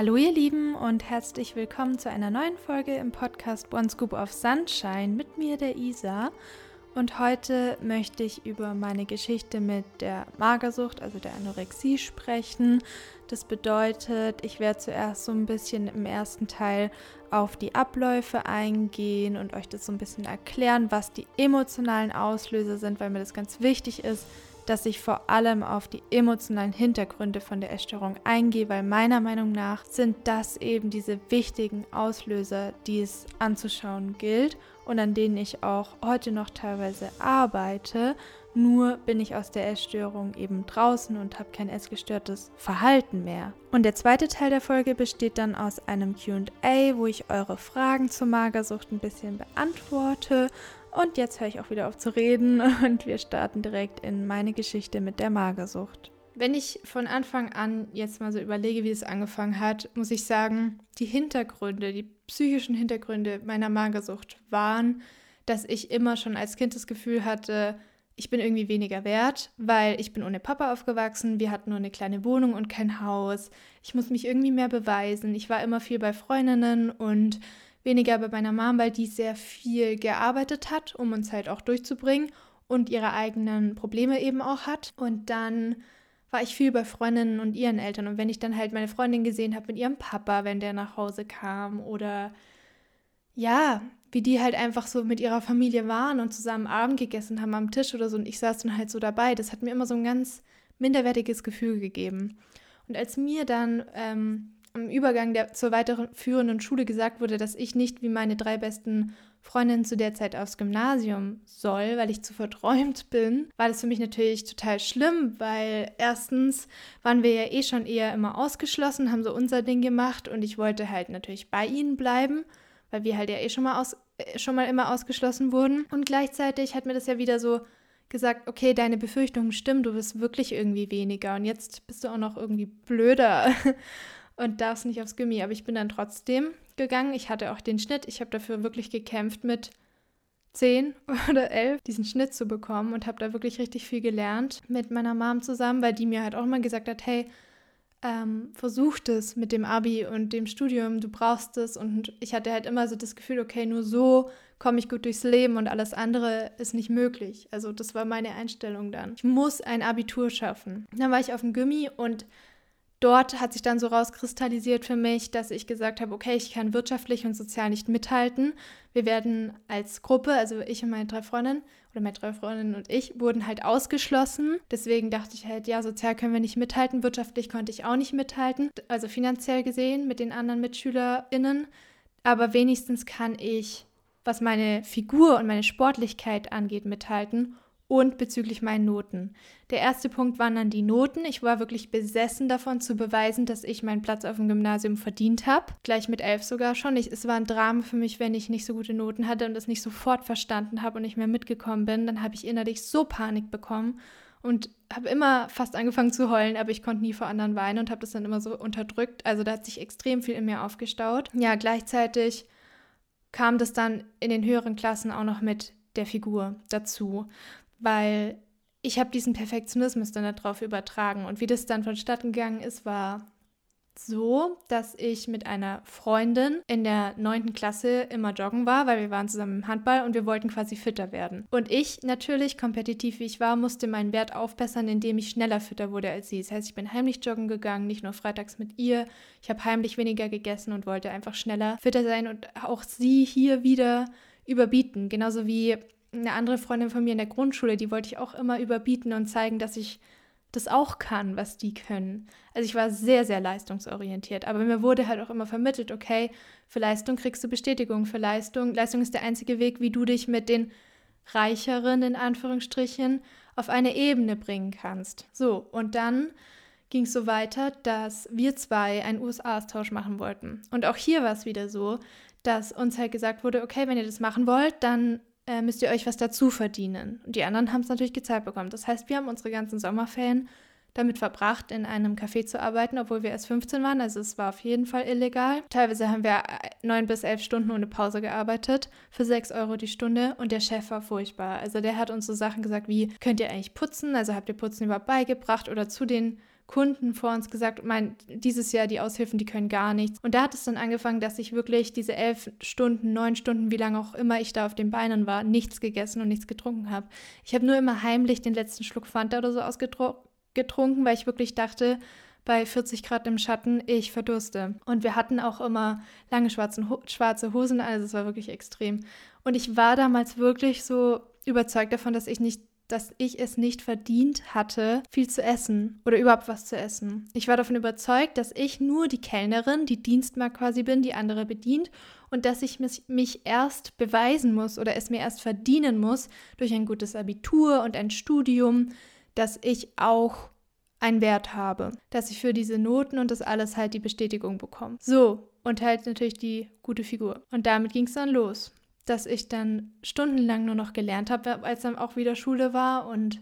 Hallo ihr Lieben und herzlich willkommen zu einer neuen Folge im Podcast One Scoop of Sunshine mit mir, der Isa. Und heute möchte ich über meine Geschichte mit der Magersucht, also der Anorexie, sprechen. Das bedeutet, ich werde zuerst so ein bisschen im ersten Teil auf die Abläufe eingehen und euch das so ein bisschen erklären, was die emotionalen Auslöser sind, weil mir das ganz wichtig ist, dass ich vor allem auf die emotionalen Hintergründe von der Essstörung eingehe, weil meiner Meinung nach sind das eben diese wichtigen Auslöser, die es anzuschauen gilt und an denen ich auch heute noch teilweise arbeite. Nur bin ich aus der Essstörung eben draußen und habe kein essgestörtes Verhalten mehr. Und der zweite Teil der Folge besteht dann aus einem QA, wo ich eure Fragen zur Magersucht ein bisschen beantworte und jetzt höre ich auch wieder auf zu reden und wir starten direkt in meine Geschichte mit der Magersucht. Wenn ich von Anfang an jetzt mal so überlege, wie es angefangen hat, muss ich sagen, die Hintergründe, die psychischen Hintergründe meiner Magersucht waren, dass ich immer schon als Kind das Gefühl hatte, ich bin irgendwie weniger wert, weil ich bin ohne Papa aufgewachsen, wir hatten nur eine kleine Wohnung und kein Haus. Ich muss mich irgendwie mehr beweisen. Ich war immer viel bei Freundinnen und weniger bei meiner Mom, weil die sehr viel gearbeitet hat, um uns halt auch durchzubringen und ihre eigenen Probleme eben auch hat. Und dann war ich viel bei Freundinnen und ihren Eltern. Und wenn ich dann halt meine Freundin gesehen habe mit ihrem Papa, wenn der nach Hause kam oder ja, wie die halt einfach so mit ihrer Familie waren und zusammen Abend gegessen haben am Tisch oder so und ich saß dann halt so dabei, das hat mir immer so ein ganz minderwertiges Gefühl gegeben. Und als mir dann ähm, am Übergang der, zur weiterführenden Schule gesagt wurde, dass ich nicht wie meine drei besten Freundinnen zu der Zeit aufs Gymnasium soll, weil ich zu verträumt bin, war das für mich natürlich total schlimm, weil erstens waren wir ja eh schon eher immer ausgeschlossen, haben so unser Ding gemacht und ich wollte halt natürlich bei ihnen bleiben, weil wir halt ja eh schon mal, aus, äh, schon mal immer ausgeschlossen wurden. Und gleichzeitig hat mir das ja wieder so gesagt, okay, deine Befürchtungen stimmen, du bist wirklich irgendwie weniger und jetzt bist du auch noch irgendwie blöder. und darfst nicht aufs Gummi. Aber ich bin dann trotzdem gegangen. Ich hatte auch den Schnitt. Ich habe dafür wirklich gekämpft mit 10 oder 11 diesen Schnitt zu bekommen und habe da wirklich richtig viel gelernt mit meiner Mom zusammen, weil die mir halt auch immer gesagt hat, hey, ähm, versuch das mit dem Abi und dem Studium, du brauchst es. Und ich hatte halt immer so das Gefühl, okay, nur so komme ich gut durchs Leben und alles andere ist nicht möglich. Also das war meine Einstellung dann. Ich muss ein Abitur schaffen. Dann war ich auf dem Gummi und dort hat sich dann so rauskristallisiert für mich, dass ich gesagt habe, okay, ich kann wirtschaftlich und sozial nicht mithalten. Wir werden als Gruppe, also ich und meine drei Freundinnen oder meine drei Freundinnen und ich, wurden halt ausgeschlossen. Deswegen dachte ich halt, ja, sozial können wir nicht mithalten, wirtschaftlich konnte ich auch nicht mithalten, also finanziell gesehen mit den anderen MitschülerInnen. Aber wenigstens kann ich, was meine Figur und meine Sportlichkeit angeht, mithalten und bezüglich meinen Noten. Der erste Punkt waren dann die Noten. Ich war wirklich besessen davon zu beweisen, dass ich meinen Platz auf dem Gymnasium verdient habe. Gleich mit elf sogar schon. Ich, es war ein Drama für mich, wenn ich nicht so gute Noten hatte und das nicht sofort verstanden habe und nicht mehr mitgekommen bin. Dann habe ich innerlich so Panik bekommen und habe immer fast angefangen zu heulen, aber ich konnte nie vor anderen weinen und habe das dann immer so unterdrückt. Also da hat sich extrem viel in mir aufgestaut. Ja, gleichzeitig kam das dann in den höheren Klassen auch noch mit der Figur dazu weil ich habe diesen Perfektionismus dann darauf übertragen. Und wie das dann vonstatten gegangen ist, war so, dass ich mit einer Freundin in der neunten Klasse immer joggen war, weil wir waren zusammen im Handball und wir wollten quasi fitter werden. Und ich natürlich, kompetitiv wie ich war, musste meinen Wert aufbessern, indem ich schneller fitter wurde als sie. Das heißt, ich bin heimlich joggen gegangen, nicht nur freitags mit ihr. Ich habe heimlich weniger gegessen und wollte einfach schneller fitter sein und auch sie hier wieder überbieten. Genauso wie eine andere Freundin von mir in der Grundschule, die wollte ich auch immer überbieten und zeigen, dass ich das auch kann, was die können. Also ich war sehr, sehr leistungsorientiert. Aber mir wurde halt auch immer vermittelt, okay, für Leistung kriegst du Bestätigung, für Leistung. Leistung ist der einzige Weg, wie du dich mit den Reicheren, in Anführungsstrichen, auf eine Ebene bringen kannst. So, und dann ging es so weiter, dass wir zwei einen USA-Austausch machen wollten. Und auch hier war es wieder so, dass uns halt gesagt wurde, okay, wenn ihr das machen wollt, dann äh, müsst ihr euch was dazu verdienen. Und die anderen haben es natürlich gezahlt bekommen. Das heißt, wir haben unsere ganzen Sommerferien damit verbracht, in einem Café zu arbeiten, obwohl wir erst 15 waren. Also es war auf jeden Fall illegal. Teilweise haben wir neun bis elf Stunden ohne Pause gearbeitet für sechs Euro die Stunde und der Chef war furchtbar. Also der hat uns so Sachen gesagt wie, könnt ihr eigentlich putzen? Also habt ihr Putzen überhaupt beigebracht oder zu den Kunden vor uns gesagt, mein, dieses Jahr die Aushilfen, die können gar nichts. Und da hat es dann angefangen, dass ich wirklich diese elf Stunden, neun Stunden, wie lange auch immer ich da auf den Beinen war, nichts gegessen und nichts getrunken habe. Ich habe nur immer heimlich den letzten Schluck Fanta oder so ausgetrunken, weil ich wirklich dachte, bei 40 Grad im Schatten, ich verdurste. Und wir hatten auch immer lange schwarze Hosen, also es war wirklich extrem. Und ich war damals wirklich so überzeugt davon, dass ich nicht dass ich es nicht verdient hatte, viel zu essen oder überhaupt was zu essen. Ich war davon überzeugt, dass ich nur die Kellnerin, die Dienstmarkt quasi bin, die andere bedient und dass ich mich erst beweisen muss oder es mir erst verdienen muss durch ein gutes Abitur und ein Studium, dass ich auch einen Wert habe, dass ich für diese Noten und das alles halt die Bestätigung bekomme. So, und halt natürlich die gute Figur. Und damit ging es dann los dass ich dann stundenlang nur noch gelernt habe, als dann auch wieder Schule war und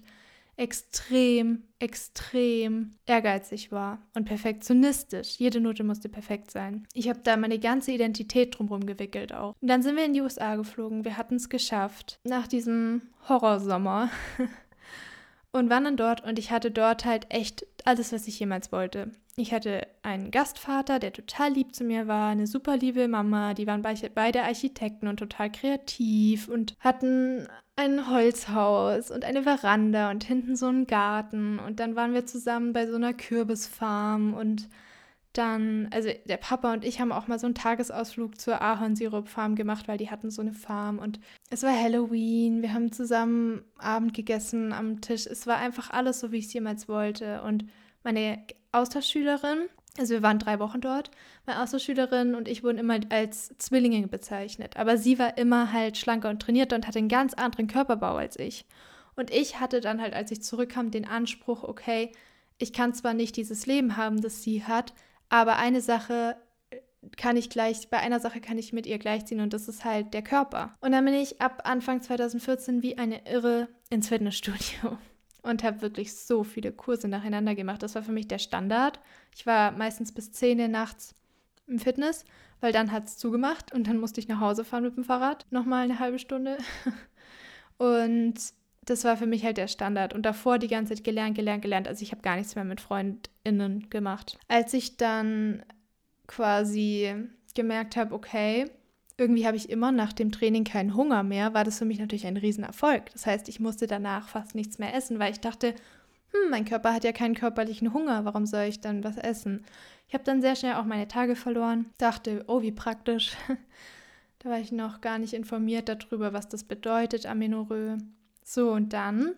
extrem, extrem ehrgeizig war und perfektionistisch. Jede Note musste perfekt sein. Ich habe da meine ganze Identität drumherum gewickelt auch. Und dann sind wir in die USA geflogen. Wir hatten es geschafft. Nach diesem Horrorsommer. und waren dann dort und ich hatte dort halt echt alles, was ich jemals wollte. Ich hatte einen Gastvater, der total lieb zu mir war, eine super liebe Mama, die waren beide Architekten und total kreativ und hatten ein Holzhaus und eine Veranda und hinten so einen Garten. Und dann waren wir zusammen bei so einer Kürbisfarm und dann, also der Papa und ich haben auch mal so einen Tagesausflug zur Ahornsirup-Farm gemacht, weil die hatten so eine Farm. Und es war Halloween, wir haben zusammen Abend gegessen am Tisch. Es war einfach alles so, wie ich es jemals wollte. Und meine Austauschschülerin, also wir waren drei Wochen dort, meine Austauschschülerin und ich wurden immer als Zwillinge bezeichnet. Aber sie war immer halt schlanker und trainierter und hatte einen ganz anderen Körperbau als ich. Und ich hatte dann halt, als ich zurückkam, den Anspruch, okay, ich kann zwar nicht dieses Leben haben, das sie hat, aber eine Sache äh, kann ich gleich, bei einer Sache kann ich mit ihr gleichziehen und das ist halt der Körper. Und dann bin ich ab Anfang 2014 wie eine Irre ins Fitnessstudio und habe wirklich so viele Kurse nacheinander gemacht. Das war für mich der Standard. Ich war meistens bis 10 Uhr nachts im Fitness, weil dann hat es zugemacht und dann musste ich nach Hause fahren mit dem Fahrrad. Nochmal eine halbe Stunde. und das war für mich halt der Standard. Und davor die ganze Zeit gelernt, gelernt, gelernt. Also ich habe gar nichts mehr mit FreundInnen gemacht. Als ich dann quasi gemerkt habe, okay, irgendwie habe ich immer nach dem Training keinen Hunger mehr, war das für mich natürlich ein Riesenerfolg. Das heißt, ich musste danach fast nichts mehr essen, weil ich dachte, hm, mein Körper hat ja keinen körperlichen Hunger, warum soll ich dann was essen? Ich habe dann sehr schnell auch meine Tage verloren, dachte, oh, wie praktisch. da war ich noch gar nicht informiert darüber, was das bedeutet, Amenorrhoe. So, und dann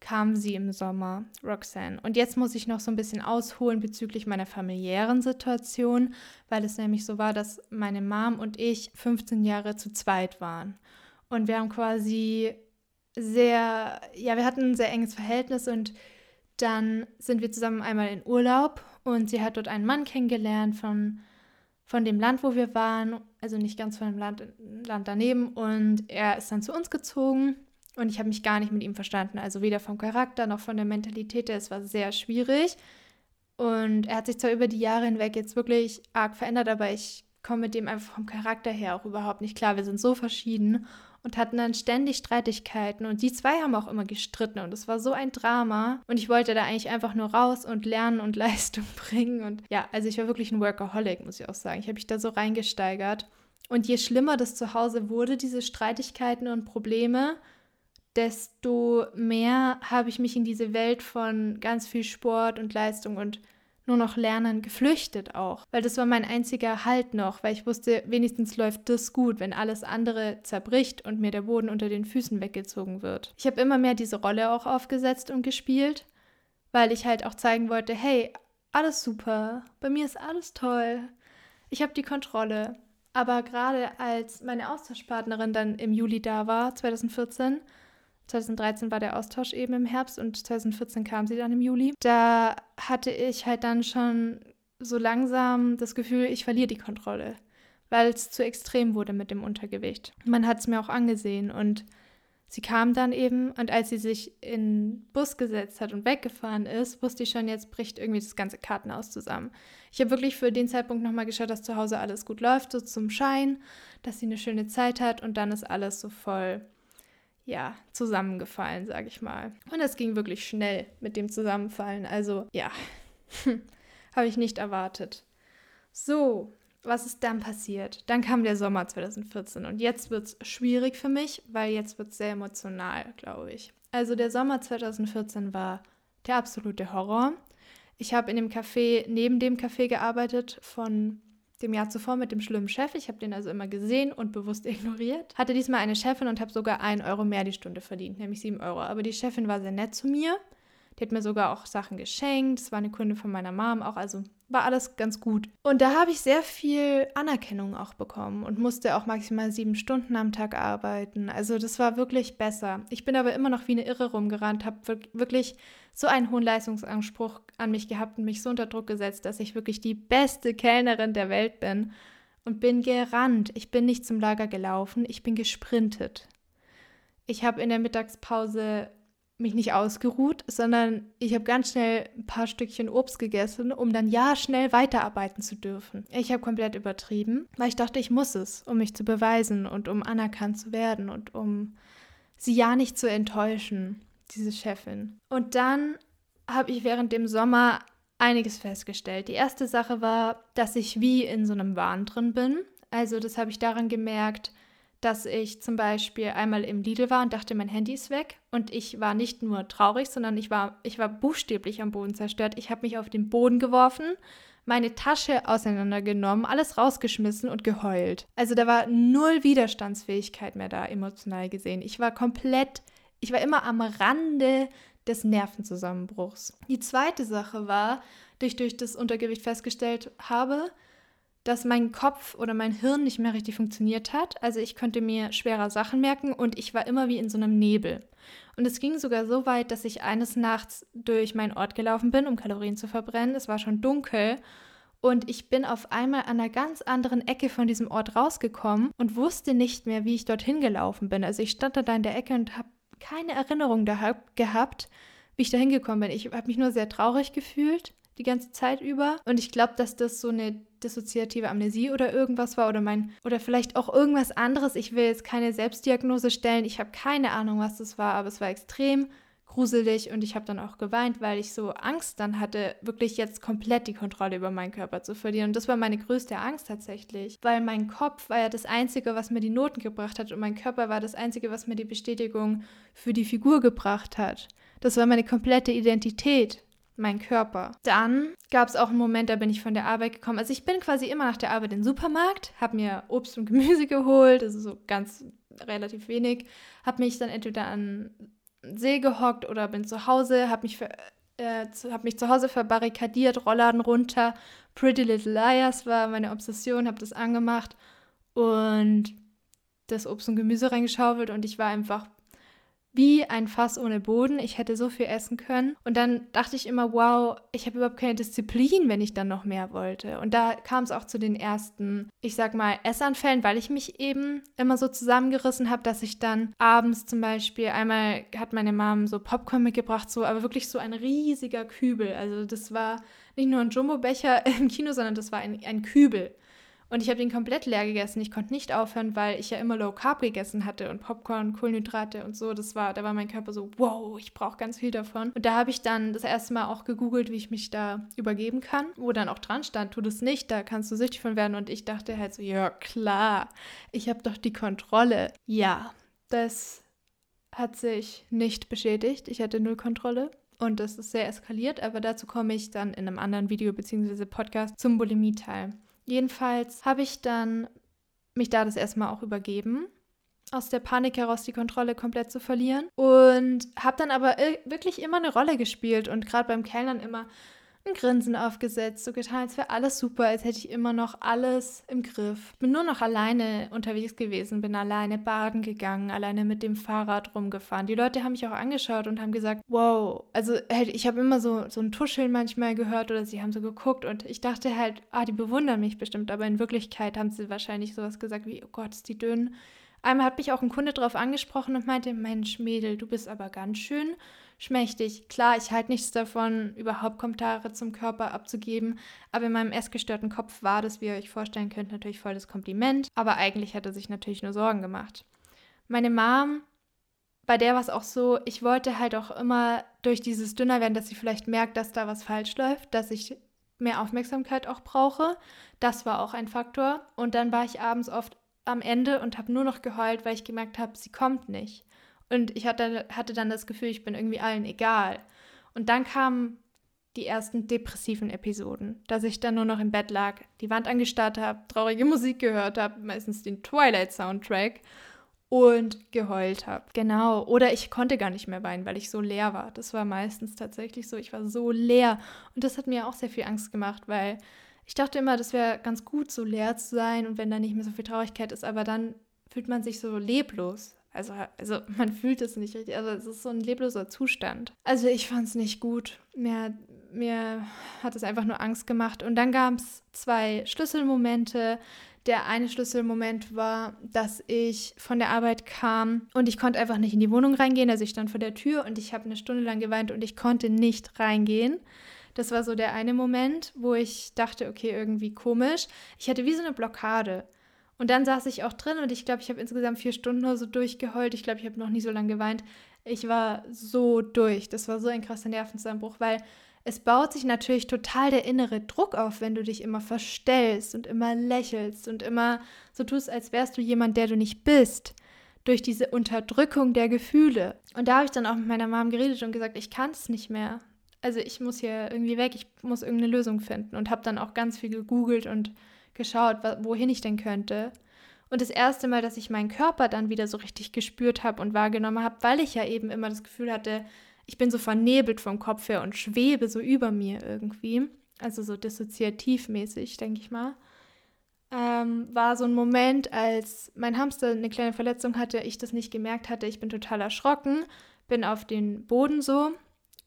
kam sie im Sommer, Roxanne. Und jetzt muss ich noch so ein bisschen ausholen bezüglich meiner familiären Situation, weil es nämlich so war, dass meine Mom und ich 15 Jahre zu zweit waren. Und wir haben quasi sehr, ja, wir hatten ein sehr enges Verhältnis und dann sind wir zusammen einmal in Urlaub und sie hat dort einen Mann kennengelernt von, von dem Land, wo wir waren, also nicht ganz von dem Land, Land daneben. Und er ist dann zu uns gezogen und ich habe mich gar nicht mit ihm verstanden. Also weder vom Charakter noch von der Mentalität. Es war sehr schwierig. Und er hat sich zwar über die Jahre hinweg jetzt wirklich arg verändert, aber ich komme mit dem einfach vom Charakter her auch überhaupt nicht klar. Wir sind so verschieden und hatten dann ständig Streitigkeiten. Und die zwei haben auch immer gestritten und es war so ein Drama. Und ich wollte da eigentlich einfach nur raus und lernen und Leistung bringen. Und ja, also ich war wirklich ein Workaholic, muss ich auch sagen. Ich habe mich da so reingesteigert. Und je schlimmer das zu Hause wurde, diese Streitigkeiten und Probleme, desto mehr habe ich mich in diese Welt von ganz viel Sport und Leistung und nur noch Lernen geflüchtet auch. Weil das war mein einziger Halt noch, weil ich wusste, wenigstens läuft das gut, wenn alles andere zerbricht und mir der Boden unter den Füßen weggezogen wird. Ich habe immer mehr diese Rolle auch aufgesetzt und gespielt, weil ich halt auch zeigen wollte, hey, alles super, bei mir ist alles toll, ich habe die Kontrolle. Aber gerade als meine Austauschpartnerin dann im Juli da war, 2014, 2013 war der Austausch eben im Herbst und 2014 kam sie dann im Juli. Da hatte ich halt dann schon so langsam das Gefühl, ich verliere die Kontrolle, weil es zu extrem wurde mit dem Untergewicht. Man hat es mir auch angesehen und sie kam dann eben und als sie sich in den Bus gesetzt hat und weggefahren ist, wusste ich schon, jetzt bricht irgendwie das ganze Kartenhaus zusammen. Ich habe wirklich für den Zeitpunkt nochmal geschaut, dass zu Hause alles gut läuft, so zum Schein, dass sie eine schöne Zeit hat und dann ist alles so voll ja, zusammengefallen, sage ich mal. Und es ging wirklich schnell mit dem Zusammenfallen. Also ja, Habe ich nicht erwartet. So, was ist dann passiert? Dann kam der Sommer 2014 und jetzt wird es schwierig für mich, weil jetzt wird es sehr emotional, glaube ich. Also der Sommer 2014 war der absolute Horror. Ich habe in dem Café, neben dem Café gearbeitet von dem Jahr zuvor mit dem schlimmen Chef. Ich habe den also immer gesehen und bewusst ignoriert. Hatte diesmal eine Chefin und habe sogar einen Euro mehr die Stunde verdient, nämlich sieben Euro. Aber die Chefin war sehr nett zu mir. Die hat mir sogar auch Sachen geschenkt. Es war eine Kunde von meiner Mom auch, also war alles ganz gut. Und da habe ich sehr viel Anerkennung auch bekommen und musste auch maximal sieben Stunden am Tag arbeiten. Also das war wirklich besser. Ich bin aber immer noch wie eine Irre rumgerannt, habe wirklich so einen hohen Leistungsanspruch an mich gehabt und mich so unter Druck gesetzt, dass ich wirklich die beste Kellnerin der Welt bin und bin gerannt. Ich bin nicht zum Lager gelaufen, ich bin gesprintet. Ich habe in der Mittagspause mich nicht ausgeruht, sondern ich habe ganz schnell ein paar Stückchen Obst gegessen, um dann ja schnell weiterarbeiten zu dürfen. Ich habe komplett übertrieben, weil ich dachte, ich muss es, um mich zu beweisen und um anerkannt zu werden und um sie ja nicht zu enttäuschen, diese Chefin. Und dann habe ich während dem Sommer einiges festgestellt. Die erste Sache war, dass ich wie in so einem Wahn drin bin. Also das habe ich daran gemerkt, dass ich zum Beispiel einmal im Lidl war und dachte, mein Handy ist weg. Und ich war nicht nur traurig, sondern ich war, ich war buchstäblich am Boden zerstört. Ich habe mich auf den Boden geworfen, meine Tasche auseinandergenommen, alles rausgeschmissen und geheult. Also da war null Widerstandsfähigkeit mehr da, emotional gesehen. Ich war komplett, ich war immer am Rande des Nervenzusammenbruchs. Die zweite Sache war, die ich durch das Untergewicht festgestellt habe, dass mein Kopf oder mein Hirn nicht mehr richtig funktioniert hat. Also ich konnte mir schwerer Sachen merken und ich war immer wie in so einem Nebel. Und es ging sogar so weit, dass ich eines Nachts durch meinen Ort gelaufen bin, um Kalorien zu verbrennen. Es war schon dunkel und ich bin auf einmal an einer ganz anderen Ecke von diesem Ort rausgekommen und wusste nicht mehr, wie ich dorthin gelaufen bin. Also ich stand da in der Ecke und habe keine Erinnerung gehabt, wie ich da hingekommen bin. Ich habe mich nur sehr traurig gefühlt die ganze Zeit über. Und ich glaube, dass das so eine dissoziative Amnesie oder irgendwas war oder mein oder vielleicht auch irgendwas anderes. Ich will jetzt keine Selbstdiagnose stellen. Ich habe keine Ahnung, was das war, aber es war extrem gruselig und ich habe dann auch geweint, weil ich so Angst dann hatte, wirklich jetzt komplett die Kontrolle über meinen Körper zu verlieren. Und das war meine größte Angst tatsächlich, weil mein Kopf war ja das Einzige, was mir die Noten gebracht hat und mein Körper war das Einzige, was mir die Bestätigung für die Figur gebracht hat. Das war meine komplette Identität mein Körper. Dann gab es auch einen Moment, da bin ich von der Arbeit gekommen. Also ich bin quasi immer nach der Arbeit in den Supermarkt, habe mir Obst und Gemüse geholt, also so ganz relativ wenig, habe mich dann entweder an See gehockt oder bin zu Hause, habe mich, äh, hab mich zu Hause verbarrikadiert, Rollladen runter. Pretty Little Liars war meine Obsession, habe das angemacht und das Obst und Gemüse reingeschaufelt und ich war einfach wie ein Fass ohne Boden. Ich hätte so viel essen können. Und dann dachte ich immer, wow, ich habe überhaupt keine Disziplin, wenn ich dann noch mehr wollte. Und da kam es auch zu den ersten, ich sag mal, Essanfällen, weil ich mich eben immer so zusammengerissen habe, dass ich dann abends zum Beispiel, einmal hat meine Mom so Popcorn mitgebracht, so, aber wirklich so ein riesiger Kübel. Also das war nicht nur ein Jumbo-Becher im Kino, sondern das war ein, ein Kübel. Und ich habe den komplett leer gegessen. Ich konnte nicht aufhören, weil ich ja immer Low Carb gegessen hatte und Popcorn, Kohlenhydrate und so. Das war, da war mein Körper so, wow, ich brauche ganz viel davon. Und da habe ich dann das erste Mal auch gegoogelt, wie ich mich da übergeben kann, wo dann auch dran stand, tu das nicht, da kannst du süchtig von werden. Und ich dachte halt so, ja klar, ich habe doch die Kontrolle. Ja, das hat sich nicht beschädigt. Ich hatte null Kontrolle. Und das ist sehr eskaliert, aber dazu komme ich dann in einem anderen Video bzw. Podcast zum Bulimie-Teil. Jedenfalls habe ich dann mich da das erstmal auch übergeben, aus der Panik heraus die Kontrolle komplett zu verlieren und habe dann aber wirklich immer eine Rolle gespielt und gerade beim Kellnern immer ein Grinsen aufgesetzt, so getan, als wäre alles super, als hätte ich immer noch alles im Griff. Bin nur noch alleine unterwegs gewesen, bin alleine baden gegangen, alleine mit dem Fahrrad rumgefahren. Die Leute haben mich auch angeschaut und haben gesagt, wow, also ich habe immer so, so ein Tuscheln manchmal gehört oder sie haben so geguckt und ich dachte halt, ah, die bewundern mich bestimmt, aber in Wirklichkeit haben sie wahrscheinlich sowas gesagt wie, oh Gott, ist die dünn. Einmal hat mich auch ein Kunde drauf angesprochen und meinte, Mensch, Mädel, du bist aber ganz schön schmächtig. Klar, ich halte nichts davon, überhaupt Kommentare zum Körper abzugeben, aber in meinem essgestörten Kopf war das, wie ihr euch vorstellen könnt, natürlich voll das Kompliment, aber eigentlich hat er sich natürlich nur Sorgen gemacht. Meine Mom, bei der war es auch so, ich wollte halt auch immer durch dieses Dünnerwerden, dass sie vielleicht merkt, dass da was falsch läuft, dass ich mehr Aufmerksamkeit auch brauche. Das war auch ein Faktor. Und dann war ich abends oft am Ende und habe nur noch geheult, weil ich gemerkt habe, sie kommt nicht. Und ich hatte, hatte dann das Gefühl, ich bin irgendwie allen egal. Und dann kamen die ersten depressiven Episoden, dass ich dann nur noch im Bett lag, die Wand angestarrt habe, traurige Musik gehört habe, meistens den Twilight-Soundtrack und geheult habe. Genau. Oder ich konnte gar nicht mehr weinen, weil ich so leer war. Das war meistens tatsächlich so. Ich war so leer. Und das hat mir auch sehr viel Angst gemacht, weil ich dachte immer, das wäre ganz gut, so leer zu sein und wenn da nicht mehr so viel Traurigkeit ist, aber dann fühlt man sich so leblos. Also, also man fühlt es nicht richtig. Also es ist so ein lebloser Zustand. Also ich fand es nicht gut. Mir, mir hat es einfach nur Angst gemacht. Und dann gab es zwei Schlüsselmomente. Der eine Schlüsselmoment war, dass ich von der Arbeit kam und ich konnte einfach nicht in die Wohnung reingehen. Also ich stand vor der Tür und ich habe eine Stunde lang geweint und ich konnte nicht reingehen. Das war so der eine Moment, wo ich dachte, okay, irgendwie komisch. Ich hatte wie so eine Blockade. Und dann saß ich auch drin und ich glaube, ich habe insgesamt vier Stunden oder so durchgeheult. Ich glaube, ich habe noch nie so lange geweint. Ich war so durch. Das war so ein krasser Nervenzusammenbruch, weil es baut sich natürlich total der innere Druck auf, wenn du dich immer verstellst und immer lächelst und immer so tust, als wärst du jemand, der du nicht bist. Durch diese Unterdrückung der Gefühle. Und da habe ich dann auch mit meiner Mom geredet und gesagt, ich kann es nicht mehr also ich muss hier irgendwie weg, ich muss irgendeine Lösung finden und habe dann auch ganz viel gegoogelt und geschaut, wohin ich denn könnte. Und das erste Mal, dass ich meinen Körper dann wieder so richtig gespürt habe und wahrgenommen habe, weil ich ja eben immer das Gefühl hatte, ich bin so vernebelt vom Kopf her und schwebe so über mir irgendwie, also so dissoziativmäßig, denke ich mal, ähm, war so ein Moment, als mein Hamster eine kleine Verletzung hatte, ich das nicht gemerkt hatte, ich bin total erschrocken, bin auf den Boden so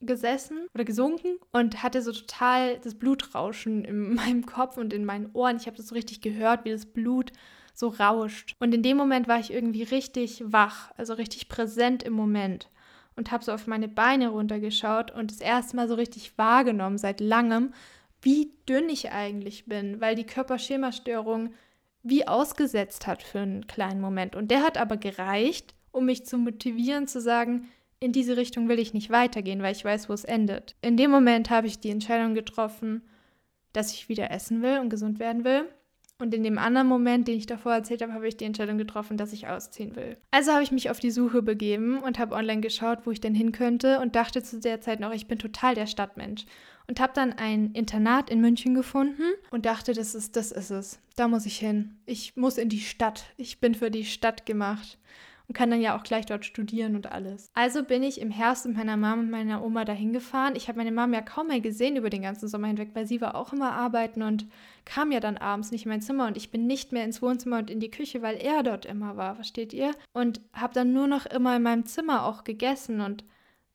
gesessen oder gesunken und hatte so total das Blutrauschen in meinem Kopf und in meinen Ohren. Ich habe das so richtig gehört, wie das Blut so rauscht. Und in dem Moment war ich irgendwie richtig wach, also richtig präsent im Moment und habe so auf meine Beine runtergeschaut und das erste Mal so richtig wahrgenommen seit langem, wie dünn ich eigentlich bin, weil die Körperschemastörung wie ausgesetzt hat für einen kleinen Moment. Und der hat aber gereicht, um mich zu motivieren, zu sagen, in diese Richtung will ich nicht weitergehen, weil ich weiß, wo es endet. In dem Moment habe ich die Entscheidung getroffen, dass ich wieder essen will und gesund werden will. Und in dem anderen Moment, den ich davor erzählt habe, habe ich die Entscheidung getroffen, dass ich ausziehen will. Also habe ich mich auf die Suche begeben und habe online geschaut, wo ich denn hin könnte und dachte zu der Zeit noch, ich bin total der Stadtmensch. Und habe dann ein Internat in München gefunden und dachte, das ist, das ist es. Da muss ich hin. Ich muss in die Stadt. Ich bin für die Stadt gemacht und kann dann ja auch gleich dort studieren und alles. Also bin ich im Herbst mit meiner Mama und meiner Oma dahin gefahren. Ich habe meine Mama ja kaum mehr gesehen über den ganzen Sommer hinweg, weil sie war auch immer arbeiten und kam ja dann abends nicht in mein Zimmer und ich bin nicht mehr ins Wohnzimmer und in die Küche, weil er dort immer war, versteht ihr? Und habe dann nur noch immer in meinem Zimmer auch gegessen und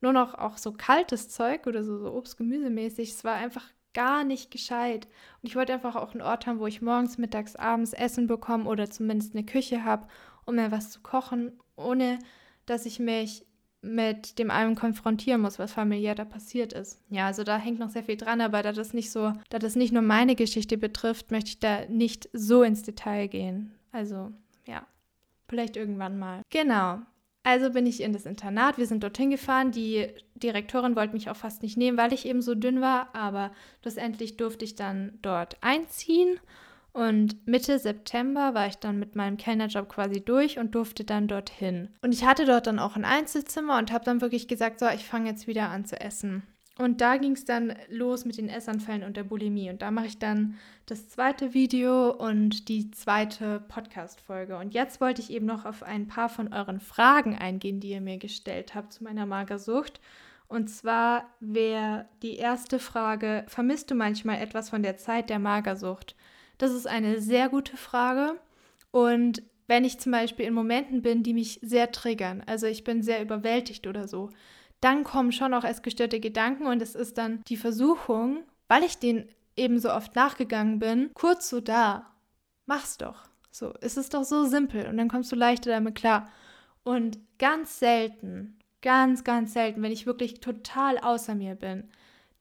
nur noch auch so kaltes Zeug oder so, so Obst-Gemüsemäßig. Es war einfach gar nicht gescheit. Und ich wollte einfach auch einen Ort haben, wo ich morgens, mittags, abends Essen bekomme oder zumindest eine Küche habe um mir was zu kochen, ohne dass ich mich mit dem allem konfrontieren muss, was familiär da passiert ist. Ja, also da hängt noch sehr viel dran, aber da das nicht so, da das nicht nur meine Geschichte betrifft, möchte ich da nicht so ins Detail gehen. Also, ja, vielleicht irgendwann mal. Genau. Also bin ich in das Internat, wir sind dorthin gefahren. Die Direktorin wollte mich auch fast nicht nehmen, weil ich eben so dünn war, aber schlussendlich durfte ich dann dort einziehen und Mitte September war ich dann mit meinem Kellnerjob quasi durch und durfte dann dorthin. Und ich hatte dort dann auch ein Einzelzimmer und habe dann wirklich gesagt, so, ich fange jetzt wieder an zu essen. Und da ging es dann los mit den Essanfällen und der Bulimie. Und da mache ich dann das zweite Video und die zweite Podcast-Folge. Und jetzt wollte ich eben noch auf ein paar von euren Fragen eingehen, die ihr mir gestellt habt zu meiner Magersucht. Und zwar wäre die erste Frage, vermisst du manchmal etwas von der Zeit der Magersucht? Das ist eine sehr gute Frage. Und wenn ich zum Beispiel in Momenten bin, die mich sehr triggern, also ich bin sehr überwältigt oder so, dann kommen schon auch essgestörte Gedanken und es ist dann die Versuchung, weil ich denen eben so oft nachgegangen bin, kurz so da, mach's doch. So, es ist doch so simpel und dann kommst du leichter damit klar. Und ganz selten, ganz, ganz selten, wenn ich wirklich total außer mir bin,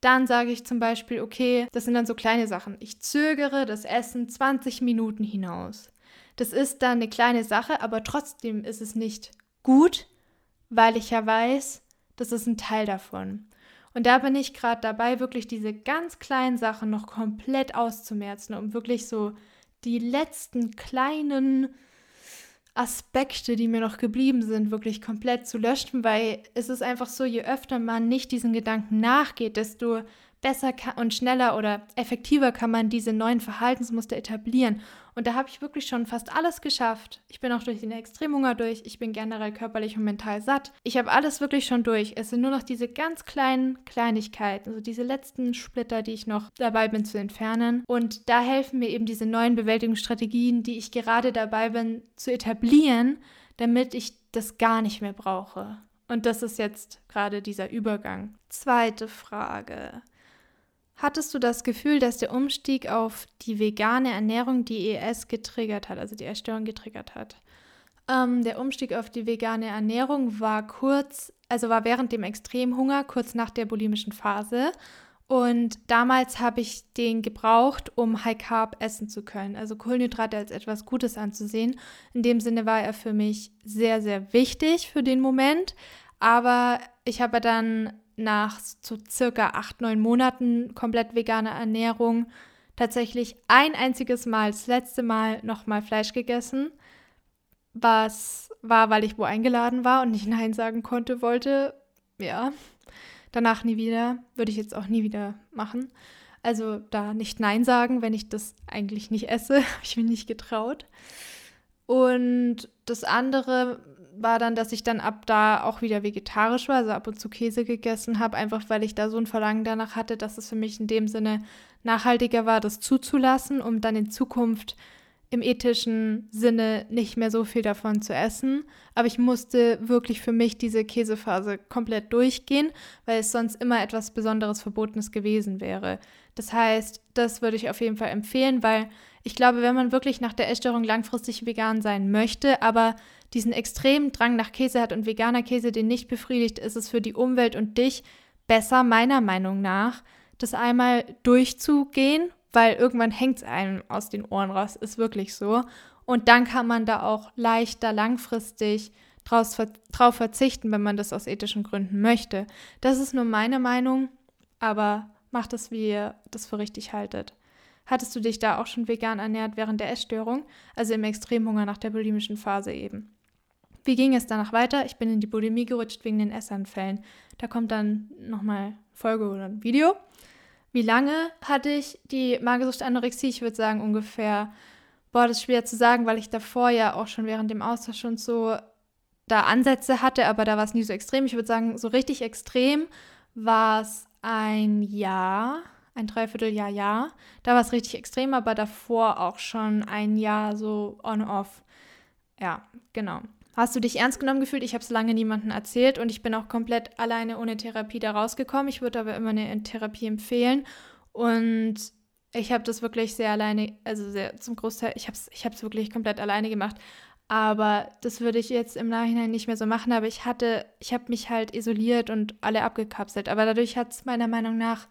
dann sage ich zum Beispiel, okay, das sind dann so kleine Sachen. Ich zögere das Essen 20 Minuten hinaus. Das ist dann eine kleine Sache, aber trotzdem ist es nicht gut, weil ich ja weiß, das ist ein Teil davon. Und da bin ich gerade dabei, wirklich diese ganz kleinen Sachen noch komplett auszumerzen, um wirklich so die letzten kleinen Aspekte, die mir noch geblieben sind, wirklich komplett zu löschen, weil es ist einfach so, je öfter man nicht diesen Gedanken nachgeht, desto besser und schneller oder effektiver kann man diese neuen Verhaltensmuster etablieren. Und da habe ich wirklich schon fast alles geschafft. Ich bin auch durch den Extremhunger durch. Ich bin generell körperlich und mental satt. Ich habe alles wirklich schon durch. Es sind nur noch diese ganz kleinen Kleinigkeiten, also diese letzten Splitter, die ich noch dabei bin zu entfernen. Und da helfen mir eben diese neuen Bewältigungsstrategien, die ich gerade dabei bin zu etablieren, damit ich das gar nicht mehr brauche. Und das ist jetzt gerade dieser Übergang. Zweite Frage. Hattest du das Gefühl, dass der Umstieg auf die vegane Ernährung die ES getriggert hat, also die Essstörung getriggert hat? Ähm, der Umstieg auf die vegane Ernährung war kurz, also war während dem Extremhunger, kurz nach der bulimischen Phase. Und damals habe ich den gebraucht, um High Carb essen zu können, also Kohlenhydrate als etwas Gutes anzusehen. In dem Sinne war er für mich sehr, sehr wichtig für den Moment. Aber ich habe dann nach so circa acht, neun Monaten komplett veganer Ernährung tatsächlich ein einziges Mal, das letzte Mal nochmal Fleisch gegessen, was war, weil ich wo eingeladen war und nicht Nein sagen konnte, wollte. Ja, danach nie wieder, würde ich jetzt auch nie wieder machen. Also da nicht Nein sagen, wenn ich das eigentlich nicht esse, ich mir nicht getraut. Und das andere war dann, dass ich dann ab da auch wieder vegetarisch war, also ab und zu Käse gegessen habe, einfach weil ich da so ein Verlangen danach hatte, dass es für mich in dem Sinne nachhaltiger war, das zuzulassen, um dann in Zukunft im ethischen Sinne nicht mehr so viel davon zu essen. Aber ich musste wirklich für mich diese Käsephase komplett durchgehen, weil es sonst immer etwas Besonderes Verbotenes gewesen wäre. Das heißt, das würde ich auf jeden Fall empfehlen, weil ich glaube, wenn man wirklich nach der Essstörung langfristig vegan sein möchte, aber diesen extremen Drang nach Käse hat und veganer Käse den nicht befriedigt, ist es für die Umwelt und dich besser, meiner Meinung nach, das einmal durchzugehen, weil irgendwann hängt es einem aus den Ohren raus, ist wirklich so. Und dann kann man da auch leichter langfristig draus, drauf verzichten, wenn man das aus ethischen Gründen möchte. Das ist nur meine Meinung, aber macht es, wie ihr das für richtig haltet. Hattest du dich da auch schon vegan ernährt während der Essstörung, also im Extremhunger nach der bulimischen Phase eben? Wie ging es danach weiter? Ich bin in die Bulimie gerutscht wegen den Essanfällen. Da kommt dann nochmal Folge oder ein Video. Wie lange hatte ich die Magersucht Anorexie? Ich würde sagen ungefähr, boah, das ist schwer zu sagen, weil ich davor ja auch schon während dem Austausch und so da Ansätze hatte, aber da war es nie so extrem. Ich würde sagen, so richtig extrem war es ein Jahr, ein Dreivierteljahr, Jahr. Da war es richtig extrem, aber davor auch schon ein Jahr so on-off. Ja, genau. Hast du dich ernst genommen gefühlt? Ich habe es lange niemandem erzählt und ich bin auch komplett alleine ohne Therapie da rausgekommen. Ich würde aber immer eine Therapie empfehlen. Und ich habe das wirklich sehr alleine, also sehr zum Großteil, ich habe es ich wirklich komplett alleine gemacht. Aber das würde ich jetzt im Nachhinein nicht mehr so machen. Aber ich hatte, ich habe mich halt isoliert und alle abgekapselt. Aber dadurch hat es meiner Meinung nach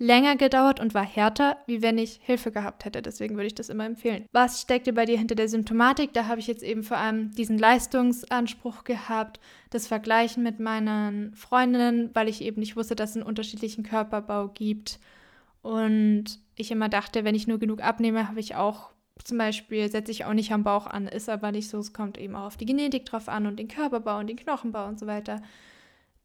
länger gedauert und war härter, wie wenn ich Hilfe gehabt hätte. Deswegen würde ich das immer empfehlen. Was steckte bei dir hinter der Symptomatik? Da habe ich jetzt eben vor allem diesen Leistungsanspruch gehabt, das Vergleichen mit meinen Freundinnen, weil ich eben nicht wusste, dass es einen unterschiedlichen Körperbau gibt. Und ich immer dachte, wenn ich nur genug abnehme, habe ich auch zum Beispiel, setze ich auch nicht am Bauch an, ist aber nicht so. Es kommt eben auch auf die Genetik drauf an und den Körperbau und den Knochenbau und so weiter.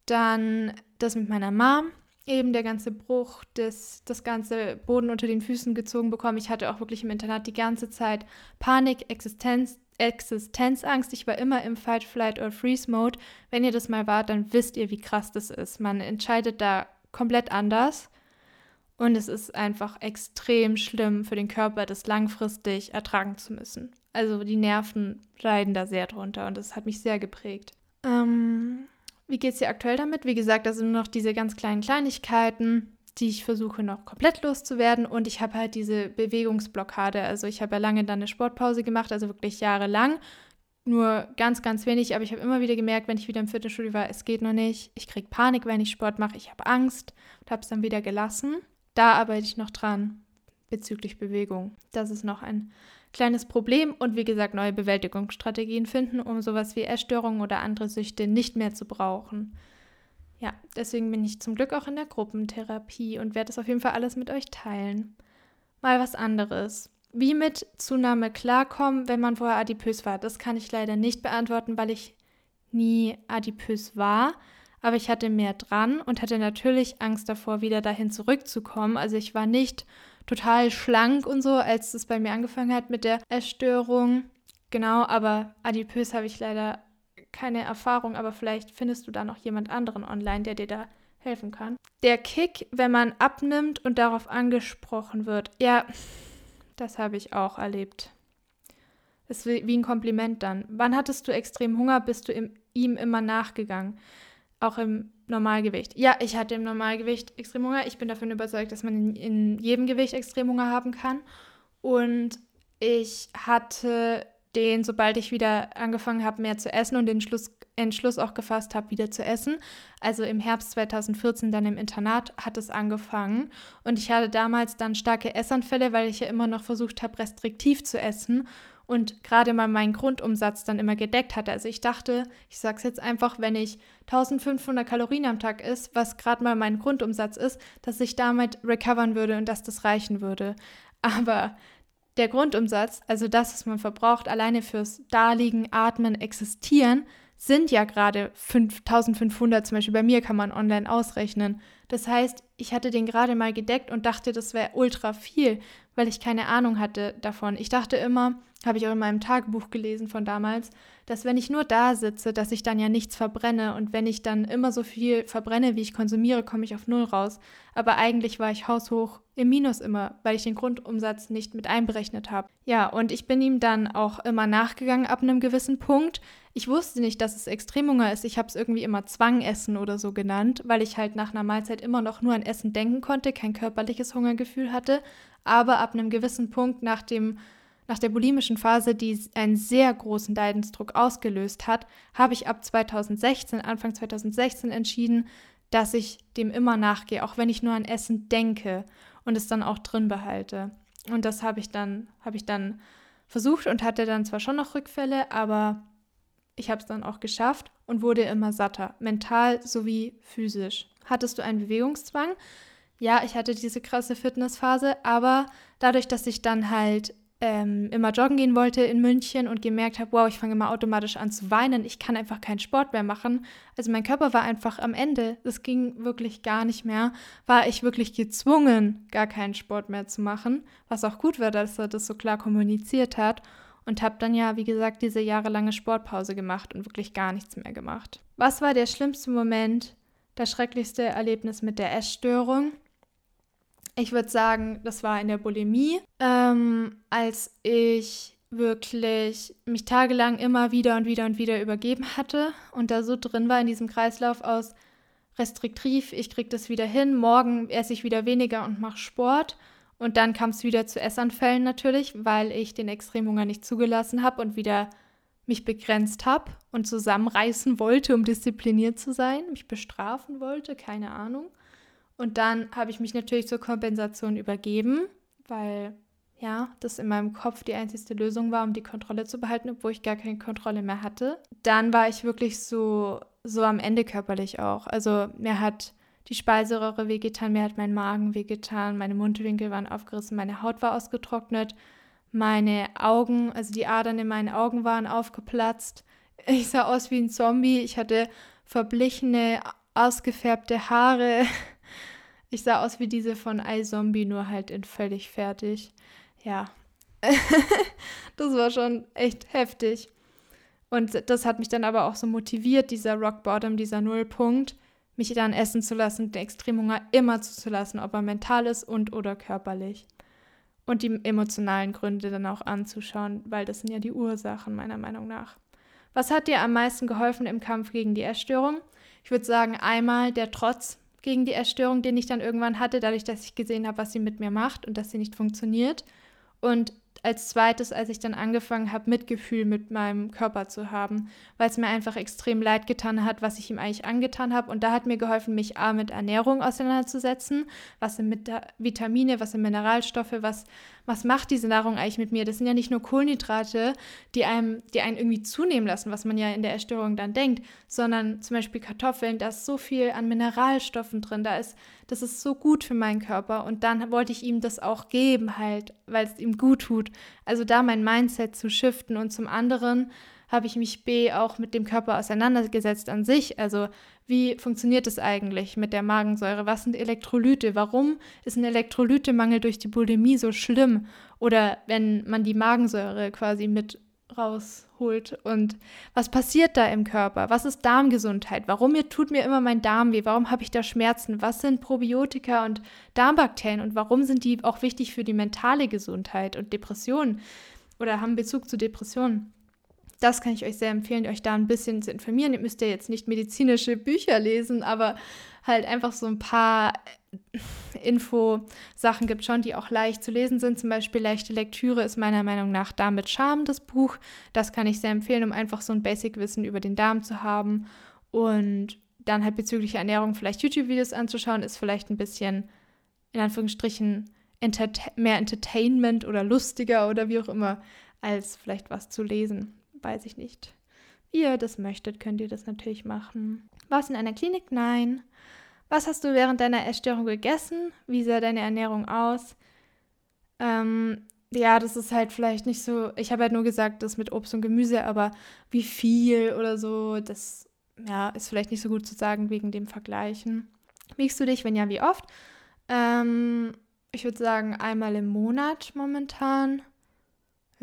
Dann das mit meiner Mom eben der ganze Bruch, das, das ganze Boden unter den Füßen gezogen bekommen. Ich hatte auch wirklich im Internat die ganze Zeit Panik, Existenz, Existenzangst. Ich war immer im Fight, Flight or Freeze Mode. Wenn ihr das mal wart, dann wisst ihr, wie krass das ist. Man entscheidet da komplett anders. Und es ist einfach extrem schlimm für den Körper, das langfristig ertragen zu müssen. Also die Nerven leiden da sehr drunter und das hat mich sehr geprägt. Ähm, wie geht es dir aktuell damit? Wie gesagt, das sind nur noch diese ganz kleinen Kleinigkeiten, die ich versuche noch komplett loszuwerden. Und ich habe halt diese Bewegungsblockade. Also ich habe ja lange dann eine Sportpause gemacht, also wirklich jahrelang. Nur ganz, ganz wenig. Aber ich habe immer wieder gemerkt, wenn ich wieder im Fitnessstudio war, es geht noch nicht. Ich kriege Panik, wenn ich Sport mache. Ich habe Angst und habe es dann wieder gelassen. Da arbeite ich noch dran bezüglich Bewegung. Das ist noch ein kleines Problem und wie gesagt neue Bewältigungsstrategien finden, um sowas wie Essstörungen oder andere Süchte nicht mehr zu brauchen. Ja, deswegen bin ich zum Glück auch in der Gruppentherapie und werde es auf jeden Fall alles mit euch teilen. Mal was anderes. Wie mit Zunahme klarkommen, wenn man vorher adipös war, das kann ich leider nicht beantworten, weil ich nie adipös war. Aber ich hatte mehr dran und hatte natürlich Angst davor, wieder dahin zurückzukommen. Also ich war nicht total schlank und so, als es bei mir angefangen hat mit der Essstörung. Genau, aber adipös habe ich leider keine Erfahrung, aber vielleicht findest du da noch jemand anderen online, der dir da helfen kann. Der Kick, wenn man abnimmt und darauf angesprochen wird. Ja, das habe ich auch erlebt. Das ist wie ein Kompliment dann. Wann hattest du extrem Hunger? Bist du ihm immer nachgegangen? Auch im Normalgewicht. Ja, ich hatte im Normalgewicht extrem Hunger. Ich bin davon überzeugt, dass man in, in jedem Gewicht extrem Hunger haben kann. Und ich hatte den, sobald ich wieder angefangen habe, mehr zu essen und den Schluss, Entschluss auch gefasst habe, wieder zu essen. Also im Herbst 2014 dann im Internat hat es angefangen. Und ich hatte damals dann starke Essanfälle, weil ich ja immer noch versucht habe, restriktiv zu essen und gerade mal meinen Grundumsatz dann immer gedeckt hatte. Also ich dachte, ich sage es jetzt einfach, wenn ich 1500 Kalorien am Tag isst, was gerade mal mein Grundumsatz ist, dass ich damit recovern würde und dass das reichen würde. Aber der Grundumsatz, also das, was man verbraucht, alleine fürs Daliegen, Atmen, Existieren, sind ja gerade 5500 zum Beispiel. Bei mir kann man online ausrechnen. Das heißt, ich hatte den gerade mal gedeckt und dachte, das wäre ultra viel, weil ich keine Ahnung hatte davon. Ich dachte immer, habe ich auch in meinem Tagebuch gelesen von damals, dass wenn ich nur da sitze, dass ich dann ja nichts verbrenne und wenn ich dann immer so viel verbrenne, wie ich konsumiere, komme ich auf Null raus. Aber eigentlich war ich haushoch im Minus immer, weil ich den Grundumsatz nicht mit einberechnet habe. Ja, und ich bin ihm dann auch immer nachgegangen ab einem gewissen Punkt. Ich wusste nicht, dass es Extremhunger ist. Ich habe es irgendwie immer Zwangessen oder so genannt, weil ich halt nach einer Mahlzeit immer noch nur an Essen denken konnte, kein körperliches Hungergefühl hatte. Aber ab einem gewissen Punkt nach dem nach der bulimischen Phase, die einen sehr großen Leidensdruck ausgelöst hat, habe ich ab 2016, Anfang 2016 entschieden, dass ich dem immer nachgehe, auch wenn ich nur an Essen denke und es dann auch drin behalte. Und das habe ich dann, habe ich dann versucht und hatte dann zwar schon noch Rückfälle, aber ich habe es dann auch geschafft und wurde immer satter, mental sowie physisch. Hattest du einen Bewegungszwang? Ja, ich hatte diese krasse Fitnessphase, aber dadurch, dass ich dann halt ähm, immer joggen gehen wollte in München und gemerkt habe, wow, ich fange immer automatisch an zu weinen, ich kann einfach keinen Sport mehr machen. Also mein Körper war einfach am Ende, es ging wirklich gar nicht mehr, war ich wirklich gezwungen, gar keinen Sport mehr zu machen, was auch gut war, dass er das so klar kommuniziert hat und habe dann ja, wie gesagt, diese jahrelange Sportpause gemacht und wirklich gar nichts mehr gemacht. Was war der schlimmste Moment, das schrecklichste Erlebnis mit der Essstörung? Ich würde sagen, das war in der Bulimie, ähm, als ich wirklich mich tagelang immer wieder und wieder und wieder übergeben hatte und da so drin war in diesem Kreislauf aus restriktiv, ich kriege das wieder hin, morgen esse ich wieder weniger und mache Sport. Und dann kam es wieder zu Essanfällen natürlich, weil ich den Extremhunger nicht zugelassen habe und wieder mich begrenzt habe und zusammenreißen wollte, um diszipliniert zu sein, mich bestrafen wollte, keine Ahnung. Und dann habe ich mich natürlich zur Kompensation übergeben, weil ja, das in meinem Kopf die einzigste Lösung war, um die Kontrolle zu behalten, obwohl ich gar keine Kontrolle mehr hatte. Dann war ich wirklich so, so am Ende körperlich auch. Also mir hat die Speiseröhre wehgetan, mir hat mein Magen wehgetan, meine Mundwinkel waren aufgerissen, meine Haut war ausgetrocknet, meine Augen, also die Adern in meinen Augen waren aufgeplatzt. Ich sah aus wie ein Zombie, ich hatte verblichene, ausgefärbte Haare. Ich sah aus wie diese von iZombie, nur halt in völlig fertig. Ja. das war schon echt heftig. Und das hat mich dann aber auch so motiviert, dieser Rock Bottom, dieser Nullpunkt, mich dann essen zu lassen, den Extremhunger immer zuzulassen, ob er mental ist und oder körperlich. Und die emotionalen Gründe dann auch anzuschauen, weil das sind ja die Ursachen meiner Meinung nach. Was hat dir am meisten geholfen im Kampf gegen die Essstörung? Ich würde sagen, einmal der Trotz, gegen die Essstörung, den ich dann irgendwann hatte, dadurch, dass ich gesehen habe, was sie mit mir macht und dass sie nicht funktioniert. Und als zweites, als ich dann angefangen habe, Mitgefühl mit meinem Körper zu haben, weil es mir einfach extrem leid getan hat, was ich ihm eigentlich angetan habe. Und da hat mir geholfen, mich A mit Ernährung auseinanderzusetzen, was sind mit Vitamine, was sind Mineralstoffe, was was macht diese Nahrung eigentlich mit mir? Das sind ja nicht nur Kohlenhydrate, die einem, die einen irgendwie zunehmen lassen, was man ja in der Essstörung dann denkt, sondern zum Beispiel Kartoffeln, da ist so viel an Mineralstoffen drin, da ist, das ist so gut für meinen Körper. Und dann wollte ich ihm das auch geben, halt, weil es ihm gut tut. Also da mein Mindset zu shiften und zum anderen habe ich mich B auch mit dem Körper auseinandergesetzt an sich. Also wie funktioniert es eigentlich mit der Magensäure? Was sind Elektrolyte? Warum ist ein Elektrolytemangel durch die Bulimie so schlimm? Oder wenn man die Magensäure quasi mit rausholt und was passiert da im Körper? Was ist Darmgesundheit? Warum mir tut mir immer mein Darm weh? Warum habe ich da Schmerzen? Was sind Probiotika und Darmbakterien und warum sind die auch wichtig für die mentale Gesundheit und Depressionen oder haben Bezug zu Depressionen? Das kann ich euch sehr empfehlen, euch da ein bisschen zu informieren. Ihr müsst ja jetzt nicht medizinische Bücher lesen, aber halt einfach so ein paar Info-Sachen gibt schon, die auch leicht zu lesen sind. Zum Beispiel leichte Lektüre ist meiner Meinung nach Darm mit Charme das Buch. Das kann ich sehr empfehlen, um einfach so ein Basic-Wissen über den Darm zu haben. Und dann halt bezüglich Ernährung vielleicht YouTube-Videos anzuschauen, ist vielleicht ein bisschen, in Anführungsstrichen, Enterte mehr Entertainment oder lustiger oder wie auch immer, als vielleicht was zu lesen weiß ich nicht. Wie ihr das möchtet, könnt ihr das natürlich machen. Warst in einer Klinik? Nein. Was hast du während deiner Essstörung gegessen? Wie sah deine Ernährung aus? Ähm, ja, das ist halt vielleicht nicht so. Ich habe halt nur gesagt, das mit Obst und Gemüse, aber wie viel oder so, das ja, ist vielleicht nicht so gut zu sagen wegen dem Vergleichen. Wiegst du dich? Wenn ja, wie oft? Ähm, ich würde sagen, einmal im Monat momentan.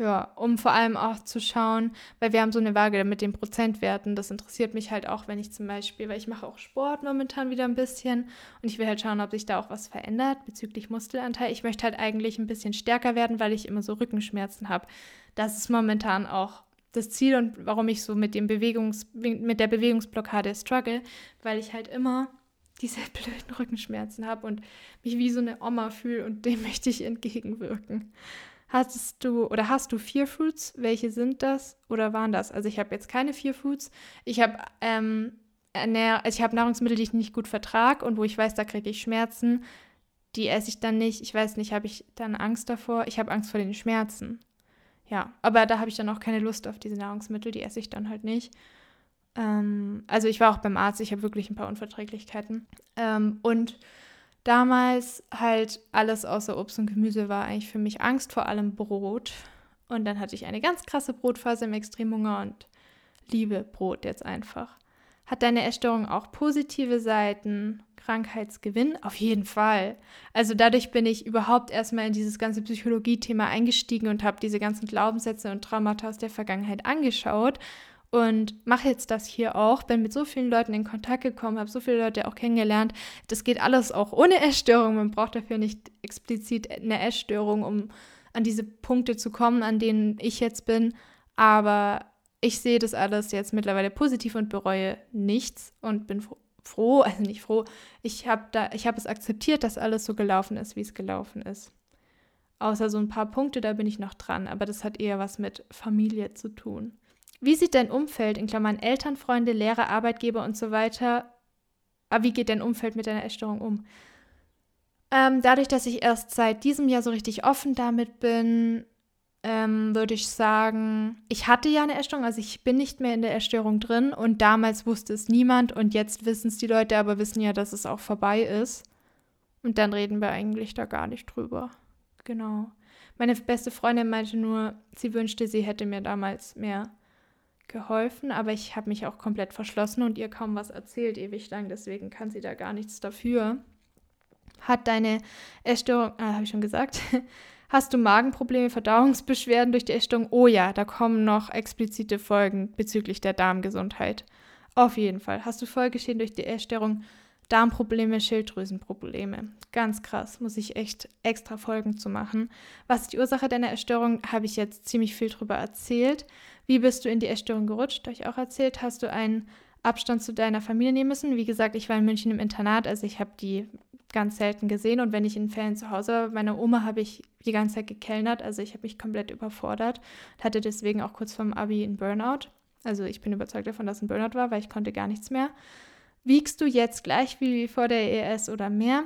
Ja, um vor allem auch zu schauen, weil wir haben so eine Waage mit den Prozentwerten. Das interessiert mich halt auch, wenn ich zum Beispiel, weil ich mache auch Sport momentan wieder ein bisschen und ich will halt schauen, ob sich da auch was verändert bezüglich Muskelanteil. Ich möchte halt eigentlich ein bisschen stärker werden, weil ich immer so Rückenschmerzen habe. Das ist momentan auch das Ziel und warum ich so mit dem Bewegungs mit der Bewegungsblockade struggle, weil ich halt immer diese blöden Rückenschmerzen habe und mich wie so eine Oma fühle und dem möchte ich entgegenwirken. Hattest du oder hast du Fear Foods? Welche sind das oder waren das? Also ich habe jetzt keine Fear Foods. Ich habe ähm, also ich habe Nahrungsmittel, die ich nicht gut vertrage und wo ich weiß, da kriege ich Schmerzen. Die esse ich dann nicht. Ich weiß nicht, habe ich dann Angst davor? Ich habe Angst vor den Schmerzen. Ja, aber da habe ich dann auch keine Lust auf diese Nahrungsmittel. Die esse ich dann halt nicht. Ähm, also ich war auch beim Arzt. Ich habe wirklich ein paar Unverträglichkeiten. Ähm, und damals halt alles außer Obst und Gemüse war eigentlich für mich Angst vor allem Brot. Und dann hatte ich eine ganz krasse Brotphase im Extremhunger und liebe Brot jetzt einfach. Hat deine Essstörung auch positive Seiten? Krankheitsgewinn? Auf jeden Fall. Also dadurch bin ich überhaupt erstmal in dieses ganze Psychologie-Thema eingestiegen und habe diese ganzen Glaubenssätze und Traumata aus der Vergangenheit angeschaut und mache jetzt das hier auch. Bin mit so vielen Leuten in Kontakt gekommen, habe so viele Leute auch kennengelernt. Das geht alles auch ohne Essstörung. Man braucht dafür nicht explizit eine Essstörung, um an diese Punkte zu kommen, an denen ich jetzt bin. Aber ich sehe das alles jetzt mittlerweile positiv und bereue nichts und bin froh, also nicht froh. Ich habe da, ich habe es akzeptiert, dass alles so gelaufen ist, wie es gelaufen ist. Außer so ein paar Punkte, da bin ich noch dran, aber das hat eher was mit Familie zu tun. Wie sieht dein Umfeld, in Klammern Eltern, Freunde, Lehrer, Arbeitgeber und so weiter, aber ah, wie geht dein Umfeld mit deiner Essstörung um? Ähm, dadurch, dass ich erst seit diesem Jahr so richtig offen damit bin, ähm, würde ich sagen, ich hatte ja eine Essstörung, also ich bin nicht mehr in der Essstörung drin und damals wusste es niemand und jetzt wissen es die Leute, aber wissen ja, dass es auch vorbei ist. Und dann reden wir eigentlich da gar nicht drüber. Genau. Meine beste Freundin meinte nur, sie wünschte, sie hätte mir damals mehr geholfen, aber ich habe mich auch komplett verschlossen und ihr kaum was erzählt, ewig lang. Deswegen kann sie da gar nichts dafür. Hat deine Essstörung, ah, habe ich schon gesagt, hast du Magenprobleme, Verdauungsbeschwerden durch die Essstörung? Oh ja, da kommen noch explizite Folgen bezüglich der Darmgesundheit. Auf jeden Fall. Hast du Folgeschäden durch die Essstörung? Darmprobleme, Schilddrüsenprobleme. Ganz krass, muss ich echt extra Folgen zu machen. Was ist die Ursache deiner Essstörung? Habe ich jetzt ziemlich viel drüber erzählt. Wie bist du in die Essstörung gerutscht? Ich auch erzählt. Hast du einen Abstand zu deiner Familie nehmen müssen? Wie gesagt, ich war in München im Internat, also ich habe die ganz selten gesehen und wenn ich in Ferien zu Hause war, meiner Oma habe ich die ganze Zeit gekellnert, also ich habe mich komplett überfordert, hatte deswegen auch kurz vorm Abi einen Burnout. Also ich bin überzeugt davon, dass ein Burnout war, weil ich konnte gar nichts mehr. Wiegst du jetzt gleich wie vor der ES oder mehr?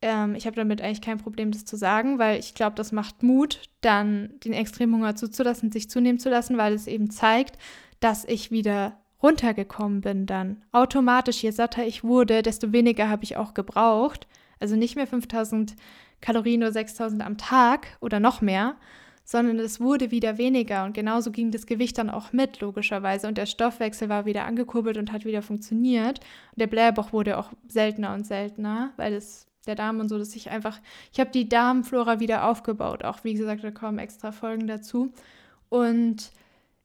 Ähm, ich habe damit eigentlich kein Problem, das zu sagen, weil ich glaube, das macht Mut, dann den Extremhunger zuzulassen, sich zunehmen zu lassen, weil es eben zeigt, dass ich wieder runtergekommen bin dann. Automatisch, je satter ich wurde, desto weniger habe ich auch gebraucht. Also nicht mehr 5000 Kalorien oder 6000 am Tag oder noch mehr, sondern es wurde wieder weniger und genauso ging das Gewicht dann auch mit, logischerweise. Und der Stoffwechsel war wieder angekurbelt und hat wieder funktioniert. Und der Blähbauch wurde auch seltener und seltener, weil es der Darm und so, dass ich einfach, ich habe die Darmflora wieder aufgebaut. Auch wie gesagt, da kommen extra Folgen dazu. Und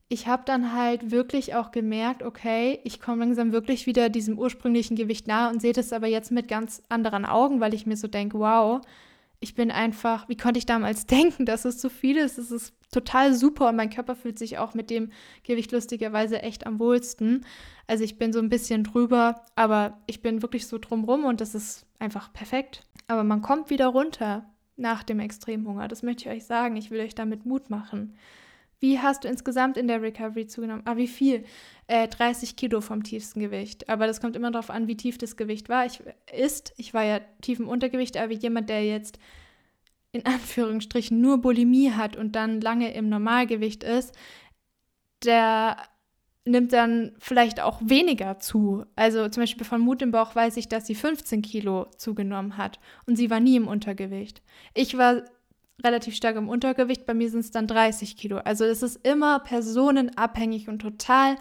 ich habe dann halt wirklich auch gemerkt, okay, ich komme langsam wirklich wieder diesem ursprünglichen Gewicht nahe und sehe das aber jetzt mit ganz anderen Augen, weil ich mir so denke, wow, ich bin einfach, wie konnte ich damals denken, dass es zu viel ist? Es ist total super und mein Körper fühlt sich auch mit dem Gewicht lustigerweise echt am wohlsten. Also ich bin so ein bisschen drüber, aber ich bin wirklich so drumrum und das ist einfach perfekt. Aber man kommt wieder runter nach dem Extremhunger. Das möchte ich euch sagen. Ich will euch damit Mut machen. Wie hast du insgesamt in der Recovery zugenommen? Ah, wie viel? Äh, 30 Kilo vom tiefsten Gewicht. Aber das kommt immer darauf an, wie tief das Gewicht war. Ich, ist, ich war ja tief im Untergewicht, aber jemand, der jetzt in Anführungsstrichen nur Bulimie hat und dann lange im Normalgewicht ist, der nimmt dann vielleicht auch weniger zu. Also zum Beispiel von Mut im Bauch weiß ich, dass sie 15 Kilo zugenommen hat und sie war nie im Untergewicht. Ich war relativ stark im Untergewicht, bei mir sind es dann 30 Kilo. Also es ist immer personenabhängig und total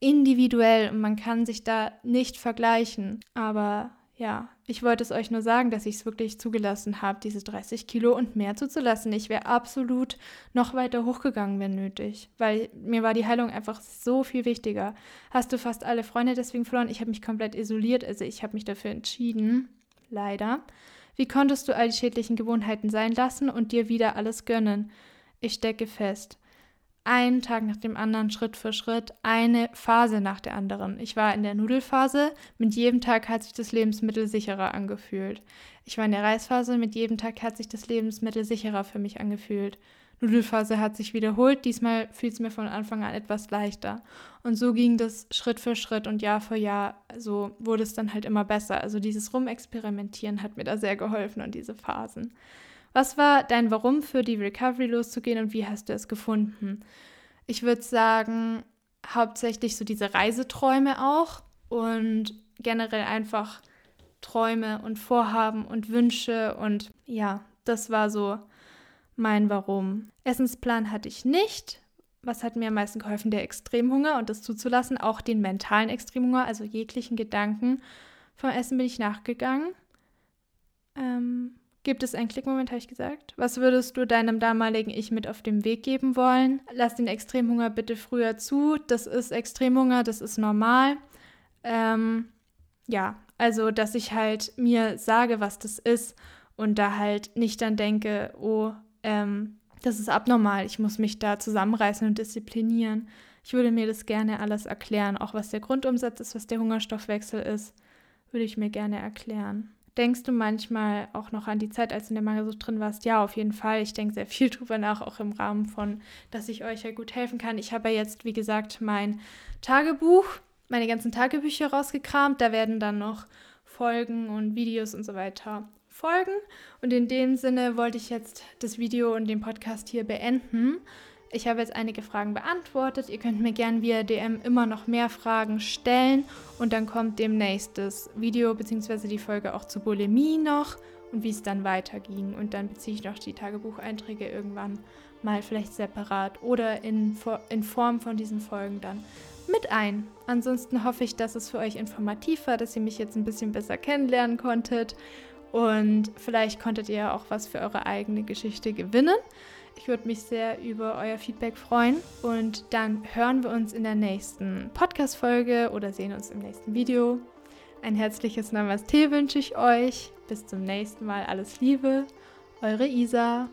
individuell und man kann sich da nicht vergleichen. Aber ja, ich wollte es euch nur sagen, dass ich es wirklich zugelassen habe, diese 30 Kilo und mehr zuzulassen. Ich wäre absolut noch weiter hochgegangen, wenn nötig, weil mir war die Heilung einfach so viel wichtiger. Hast du fast alle Freunde deswegen verloren? Ich habe mich komplett isoliert, also ich habe mich dafür entschieden, leider. Wie konntest du all die schädlichen Gewohnheiten sein lassen und dir wieder alles gönnen? Ich stecke fest. Einen Tag nach dem anderen, Schritt für Schritt, eine Phase nach der anderen. Ich war in der Nudelphase, mit jedem Tag hat sich das Lebensmittel sicherer angefühlt. Ich war in der Reisphase, mit jedem Tag hat sich das Lebensmittel sicherer für mich angefühlt. Nudelphase hat sich wiederholt, diesmal fiel es mir von Anfang an etwas leichter. Und so ging das Schritt für Schritt und Jahr für Jahr, so wurde es dann halt immer besser. Also dieses Rumexperimentieren hat mir da sehr geholfen und diese Phasen. Was war dein Warum für die Recovery loszugehen und wie hast du es gefunden? Ich würde sagen, hauptsächlich so diese Reiseträume auch und generell einfach Träume und Vorhaben und Wünsche und ja, das war so mein Warum. Essensplan hatte ich nicht. Was hat mir am meisten geholfen? Der Extremhunger und das zuzulassen, auch den mentalen Extremhunger, also jeglichen Gedanken vom Essen bin ich nachgegangen. Ähm, gibt es einen Klickmoment, habe ich gesagt? Was würdest du deinem damaligen Ich mit auf den Weg geben wollen? Lass den Extremhunger bitte früher zu. Das ist Extremhunger, das ist normal. Ähm, ja, also dass ich halt mir sage, was das ist und da halt nicht dann denke, oh, ähm, das ist abnormal, ich muss mich da zusammenreißen und disziplinieren. Ich würde mir das gerne alles erklären, auch was der Grundumsatz ist, was der Hungerstoffwechsel ist, würde ich mir gerne erklären. Denkst du manchmal auch noch an die Zeit, als du in der Magersucht drin warst? Ja, auf jeden Fall. Ich denke sehr viel drüber nach, auch im Rahmen von, dass ich euch ja gut helfen kann. Ich habe ja jetzt, wie gesagt, mein Tagebuch, meine ganzen Tagebücher rausgekramt. Da werden dann noch Folgen und Videos und so weiter folgen. Und in dem Sinne wollte ich jetzt das Video und den Podcast hier beenden. Ich habe jetzt einige Fragen beantwortet. Ihr könnt mir gerne via DM immer noch mehr Fragen stellen und dann kommt demnächst das Video bzw. die Folge auch zu Bulimie noch und wie es dann weiterging. Und dann beziehe ich noch die Tagebucheinträge irgendwann mal vielleicht separat oder in, in Form von diesen Folgen dann mit ein. Ansonsten hoffe ich, dass es für euch informativ war, dass ihr mich jetzt ein bisschen besser kennenlernen konntet und vielleicht konntet ihr auch was für eure eigene Geschichte gewinnen. Ich würde mich sehr über euer Feedback freuen. Und dann hören wir uns in der nächsten Podcast-Folge oder sehen uns im nächsten Video. Ein herzliches Namaste wünsche ich euch. Bis zum nächsten Mal. Alles Liebe. Eure Isa.